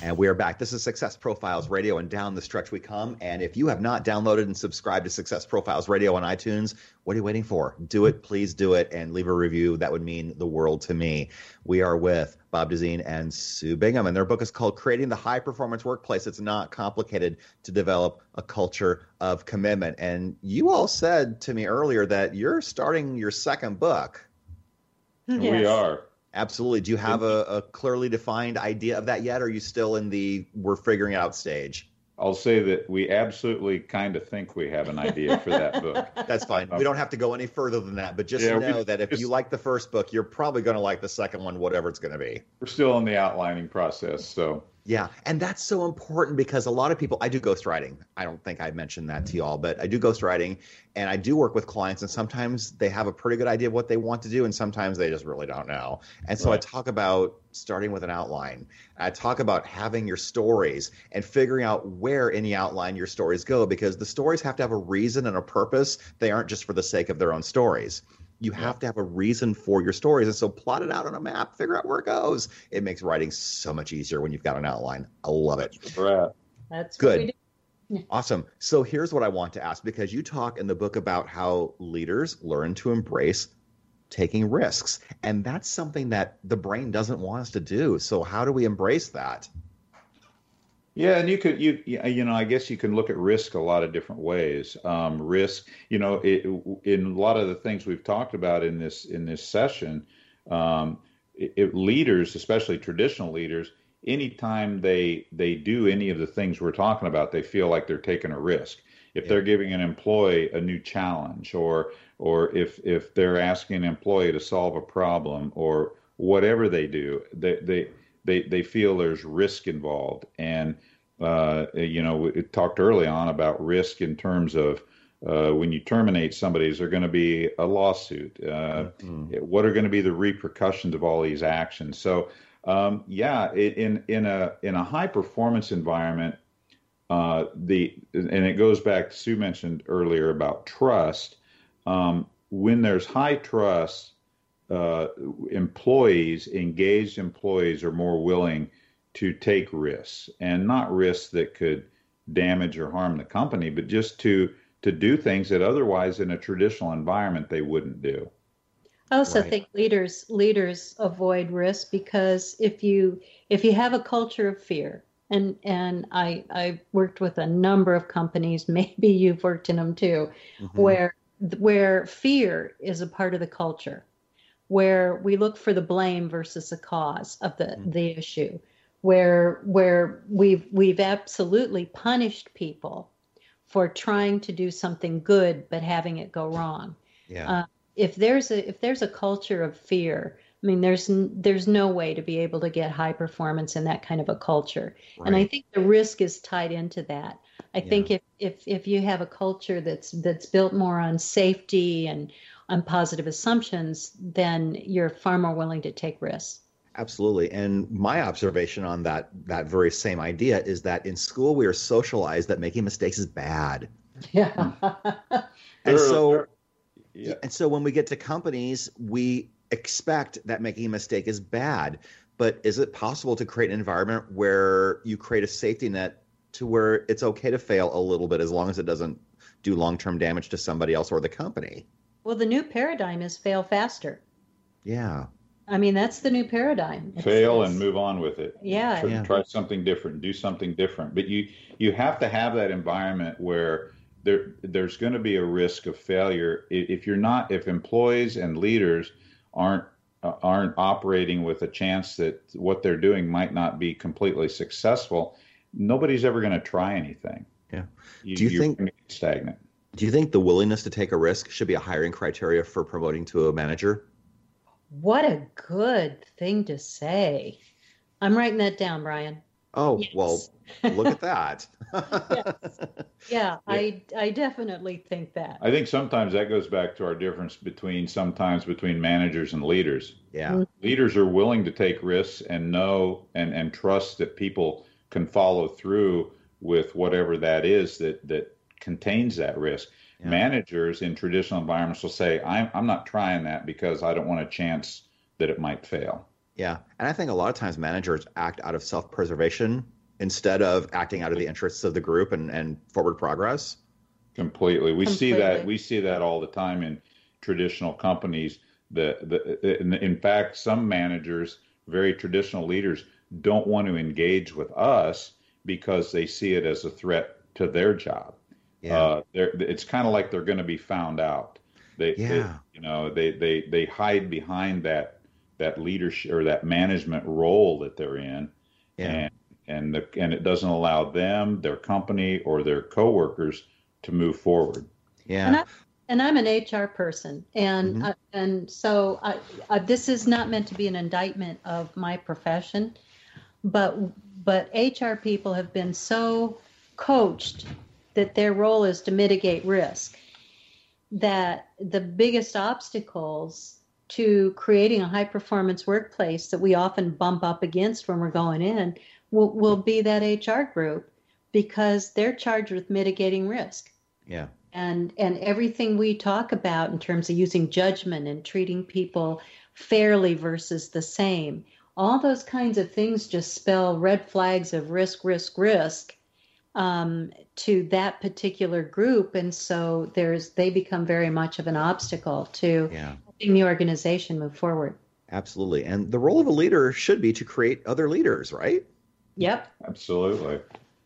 S2: And we are back. This is Success Profiles Radio, and down the stretch we come. And if you have not downloaded and subscribed to Success Profiles Radio on iTunes, what are you waiting for? Do it, please do it, and leave a review. That would mean the world to me. We are with Bob Dusin and Sue Bingham, and their book is called Creating the High Performance Workplace. It's not complicated to develop a culture of commitment. And you all said to me earlier that you're starting your second book.
S4: Yes. We are.
S2: Absolutely. Do you have a, a, clearly defined idea of that yet? Or are you still in the we're figuring out stage?
S4: I'll say that we absolutely kind of think we have an idea for that book.
S2: That's fine. Um, we don't have to go any further than that, but just yeah, know that if just, you like the first book, you're probably going to like the second one, whatever it's going to be.
S4: We're still in the outlining process, so
S2: yeah, and that's so important because a lot of people, I do ghostwriting. I don't think I mentioned that to y'all, but I do ghostwriting and I do work with clients, and sometimes they have a pretty good idea of what they want to do, and sometimes they just really don't know. And so right. I talk about starting with an outline. I talk about having your stories and figuring out where in the outline your stories go because the stories have to have a reason and a purpose. They aren't just for the sake of their own stories you have to have a reason for your stories. And so plot it out on a map, figure out where it goes. It makes writing so much easier when you've got an outline. I love it.
S3: That's, That's
S2: good. Awesome. So here's what I want to ask because you talk in the book about how leaders learn to embrace taking risks. And that's something that the brain doesn't want us to do. So how do we embrace that?
S4: Yeah, and you could you you know I guess you can look at risk a lot of different ways. Um, risk, you know, it, in a lot of the things we've talked about in this in this session, um, it, leaders, especially traditional leaders, anytime they they do any of the things we're talking about, they feel like they're taking a risk. If yeah. they're giving an employee a new challenge, or or if if they're asking an employee to solve a problem, or whatever they do, they they they, they feel there's risk involved. And uh, you know, we talked early on about risk in terms of uh, when you terminate somebody, is there going to be a lawsuit? Uh, mm-hmm. What are going to be the repercussions of all these actions? So, um, yeah, in in a in a high performance environment, uh, the and it goes back. To Sue mentioned earlier about trust. Um, when there's high trust, uh, employees, engaged employees, are more willing to take risks and not risks that could damage or harm the company, but just to to do things that otherwise in a traditional environment they wouldn't do.
S3: I also right. think leaders leaders avoid risk because if you if you have a culture of fear, and and I I worked with a number of companies, maybe you've worked in them too, mm-hmm. where where fear is a part of the culture, where we look for the blame versus the cause of the mm-hmm. the issue, where where we've we've absolutely punished people for trying to do something good but having it go wrong.
S2: Yeah. Uh,
S3: if there's a if there's a culture of fear, I mean, there's there's no way to be able to get high performance in that kind of a culture. Right. And I think the risk is tied into that. I yeah. think if, if if you have a culture that's that's built more on safety and on positive assumptions, then you're far more willing to take risks.
S2: Absolutely. And my observation on that that very same idea is that in school we are socialized that making mistakes is bad.
S3: Yeah.
S2: and so yeah. and so when we get to companies, we expect that making a mistake is bad. But is it possible to create an environment where you create a safety net to where it's okay to fail a little bit as long as it doesn't do long-term damage to somebody else or the company?
S3: Well, the new paradigm is fail faster.
S2: Yeah.
S3: I mean, that's the new paradigm.
S4: It's, Fail it's, and move on with it.
S3: Yeah.
S4: Try, yeah. try something different. Do something different. But you you have to have that environment where there there's going to be a risk of failure if you're not if employees and leaders aren't uh, aren't operating with a chance that what they're doing might not be completely successful. Nobody's ever going to try anything.
S2: Yeah.
S4: You,
S2: do you think
S4: stagnant?
S2: Do you think the willingness to take a risk should be a hiring criteria for promoting to a manager?
S3: What a good thing to say. I'm writing that down, Brian.
S2: Oh,
S3: Yes.
S2: well, look at that.
S3: Yes. Yeah, I I definitely think that.
S4: I think sometimes that goes back to our difference between sometimes between managers and leaders.
S2: Yeah. Mm-hmm.
S4: Leaders are willing to take risks and know and, and trust that people can follow through with whatever that is that, that contains that risk.
S2: Yeah.
S4: Managers in traditional environments will say, I'm, I'm not trying that because I don't want a chance that it might fail.
S2: Yeah. And I think a lot of times managers act out of self preservation instead of acting out of the interests of the group and, and forward progress.
S4: Completely. We see that we see that all the time in traditional companies. The, the in, in fact, some managers, very traditional leaders, don't want to engage with us because they see it as a threat to their job.
S2: Yeah.
S4: Uh, it's kind of like they're going to be found out. They, they-
S2: Yeah.
S4: you know, they, they they hide behind that that leadership or that management role that they're in,
S2: yeah.
S4: and and the, and it doesn't allow them, their company, or their coworkers to move forward.
S2: yeah.
S3: And I, and I'm an HR person, and
S2: Mhm.
S3: uh, and so I, I, this is not meant to be an indictment of my profession, but but HR people have been so coached that their role is to mitigate risk that the biggest obstacles to creating a high performance workplace that we often bump up against when we're going in will, will be that HR group because they're charged with mitigating risk
S2: yeah.
S3: and and everything we talk about in terms of using judgment and treating people fairly versus the same all those kinds of things just spell red flags of risk risk risk um, to that particular group and so there's they become very much of an obstacle to
S2: Yeah.
S3: helping the organization move forward
S2: Absolutely. And the role of a leader should be to create other leaders, right?
S3: yep
S4: Absolutely.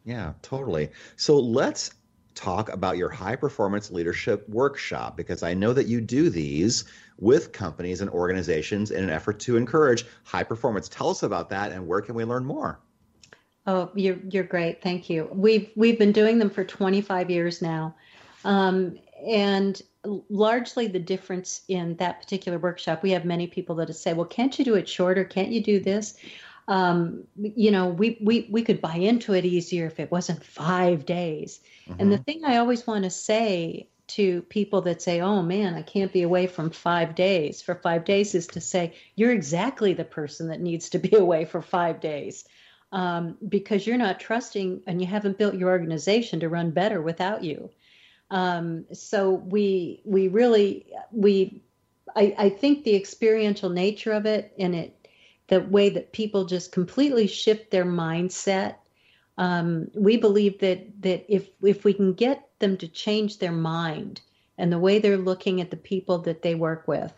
S2: Yeah, totally. So let's talk about your high performance leadership workshop because I know that you do these with companies and organizations in an effort to encourage high performance. Tell us about that and where can we learn more?
S3: Oh, you're you're great. Thank you. We've we've been doing them for 25 years now, um, and largely the difference in that particular workshop. We have many people that say, "Well, can't you do it shorter? Can't you do this?" Um, you know, we we we could buy into it easier if it wasn't five days. And the thing I always want to say to people that say, "Oh man, I can't be away from five days for five days," is to say you're exactly the person that needs to be away for five days um, because you're not trusting and you haven't built your organization to run better without you. Um, so we we really we I, I think the experiential nature of it and it the way that people just completely shift their mindset. Um, we believe that that if if we can get them to change their mind and the way they're looking at the people that they work with,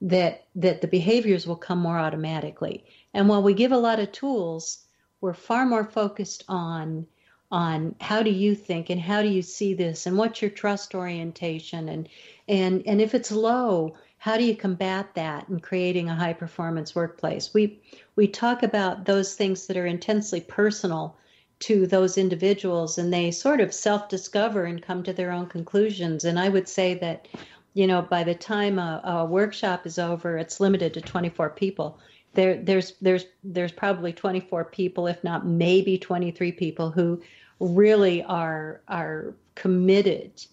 S3: that that the behaviors will come more automatically. And while we give a lot of tools, we're far more focused on on how do you think and how do you see this and what's your trust orientation and and and if it's low how do you combat that in creating a high performance workplace? We we talk about those things that are intensely personal to those individuals and they sort of self discover and come to their own conclusions. And i would say that you know by the time a, a workshop is over it's limited to 24 people there there's there's there's probably 24 people if not maybe 23 people who really are are committed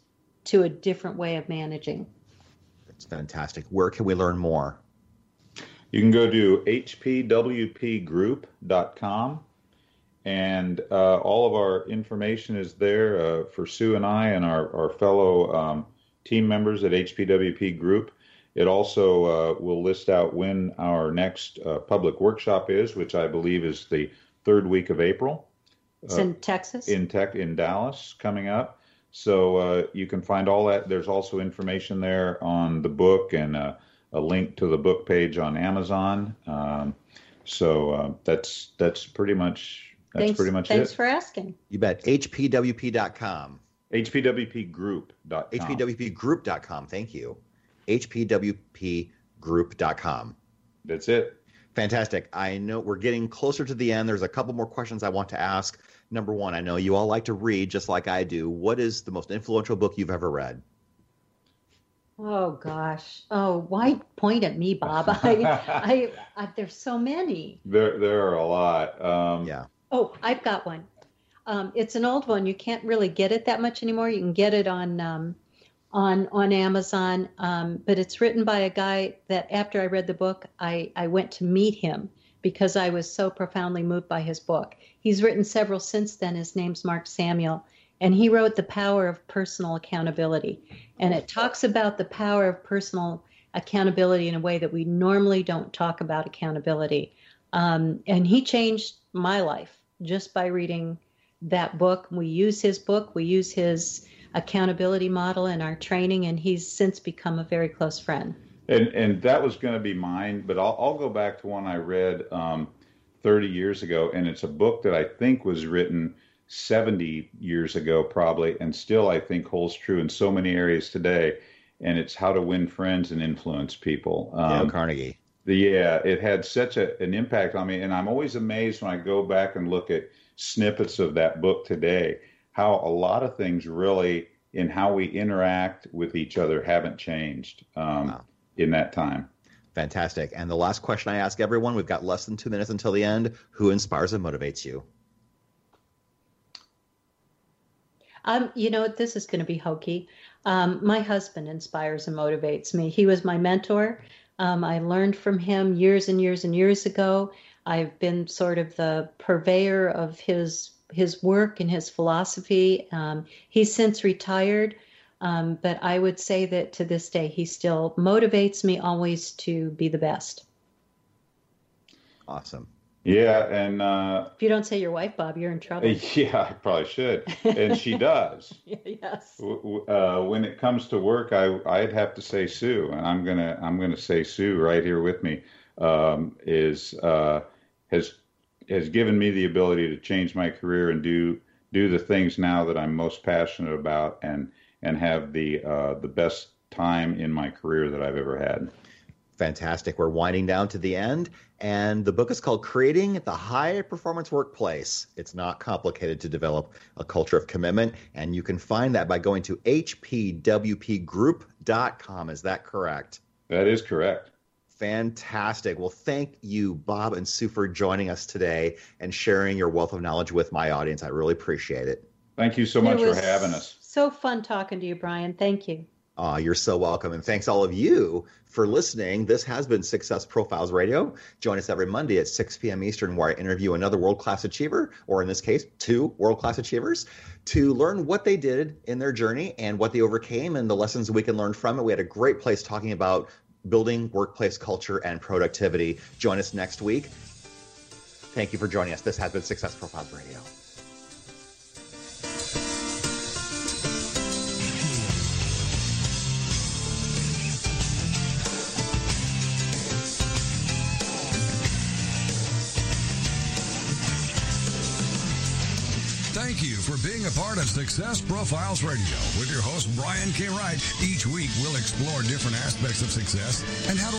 S3: to a different way of managing
S2: It's fantastic. Where can we learn more?
S4: You can go to hpwpgroup.com and uh, all of our information is there uh, for Sue and I and our, our fellow um, team members at HPWP Group. It also uh, will list out when our next uh, public workshop is, which I believe is the third week of April
S3: it's in texas
S4: in tech in Dallas coming up. So uh, you can find all that. There's also information there on the book and uh, a link to the book page on Amazon. Um, so uh, that's that's pretty much that's
S3: thanks,
S4: pretty much
S3: thanks
S4: it.
S3: Thanks for asking
S2: You bet. HPWP.com.
S4: HPWPgroup.com.
S2: HPWPgroup.com. Thank you. HPWPgroup.com.
S4: That's it.
S2: Fantastic. I know we're getting closer to the end. There's a couple more questions I want to ask. Number one, I know you all like to read just like I do. What is the most influential book you've ever read?
S3: oh gosh oh why point at me bob I, I, I there's so many
S4: There there are a lot. Um,
S2: Yeah.
S3: Oh, I've got one. Um, it's an old one. You can't really get it that much anymore. You can get it on um, on on Amazon, um, but it's written by a guy that after I read the book, I I went to meet him because I was so profoundly moved by his book. He's written several since then. His name's Mark Samuel, and he wrote The Power of Personal Accountability, and it talks about the power of personal accountability in a way that we normally don't talk about accountability. Um, and he changed my life just by reading that book. We use his book, we use his accountability model in our training, and he's since become a very close friend.
S4: And and that was going to be mine, but I'll, I'll go back to one I read um, 30 years ago, and it's a book that I think was written 70 years ago, probably, and still I think holds true in so many areas today. And it's How to Win Friends and Influence People.
S2: Um, Dale Carnegie.
S4: The, yeah, it had such a, an impact on me, and I'm always amazed when I go back and look at snippets of that book today, how a lot of things really in how we interact with each other haven't changed um, wow. in that time.
S2: Fantastic. And the last question I ask everyone we've got less than two minutes until the end who inspires and motivates you?
S3: Um, you know, this is going to be hokey. Um, my husband inspires and motivates me. He was my mentor. Um, I learned from him years and years and years ago. I've been sort of the purveyor of his his work and his philosophy. Um, he's since retired, um, but I would say that to this day, he still motivates me always to be the best.
S2: Awesome.
S4: Yeah, and uh,
S3: if you don't say your wife, Bob, you're in trouble.
S4: Yeah, I probably should, and she does.
S3: yes.
S4: Uh, when it comes to work, I I'd have to say Sue, and I'm gonna I'm gonna say Sue right here with me um, is uh, has has given me the ability to change my career and do do the things now that I'm most passionate about, and and have the uh, the best time in my career that I've ever had.
S2: Fantastic. We're winding down to the end, and the book is called Creating the High Performance Workplace. It's not complicated to develop a culture of commitment, and you can find that by going to hpwpgroup.com. Is that correct?
S4: That is correct.
S2: Fantastic. Well, thank you, Bob and Sue, for joining us today and sharing your wealth of knowledge with my audience. I really appreciate it.
S4: Thank you so much for having us.
S3: So fun talking to you, Brian. Thank you.
S2: Uh, you're so welcome. And thanks all of you for listening. This has been Success Profiles Radio. Join us every Monday at 6 p.m. Eastern, where I interview another world class achiever, or in this case, two world class achievers, to learn what they did in their journey and what they overcame and the lessons we can learn from it. We had a great place talking about building workplace culture and productivity. Join us next week. Thank you for joining us. This has been Success Profiles Radio.
S1: You for being a part of Success Profiles Radio with your host, Brian K. Wright. Each week, we'll explore different aspects of success and how to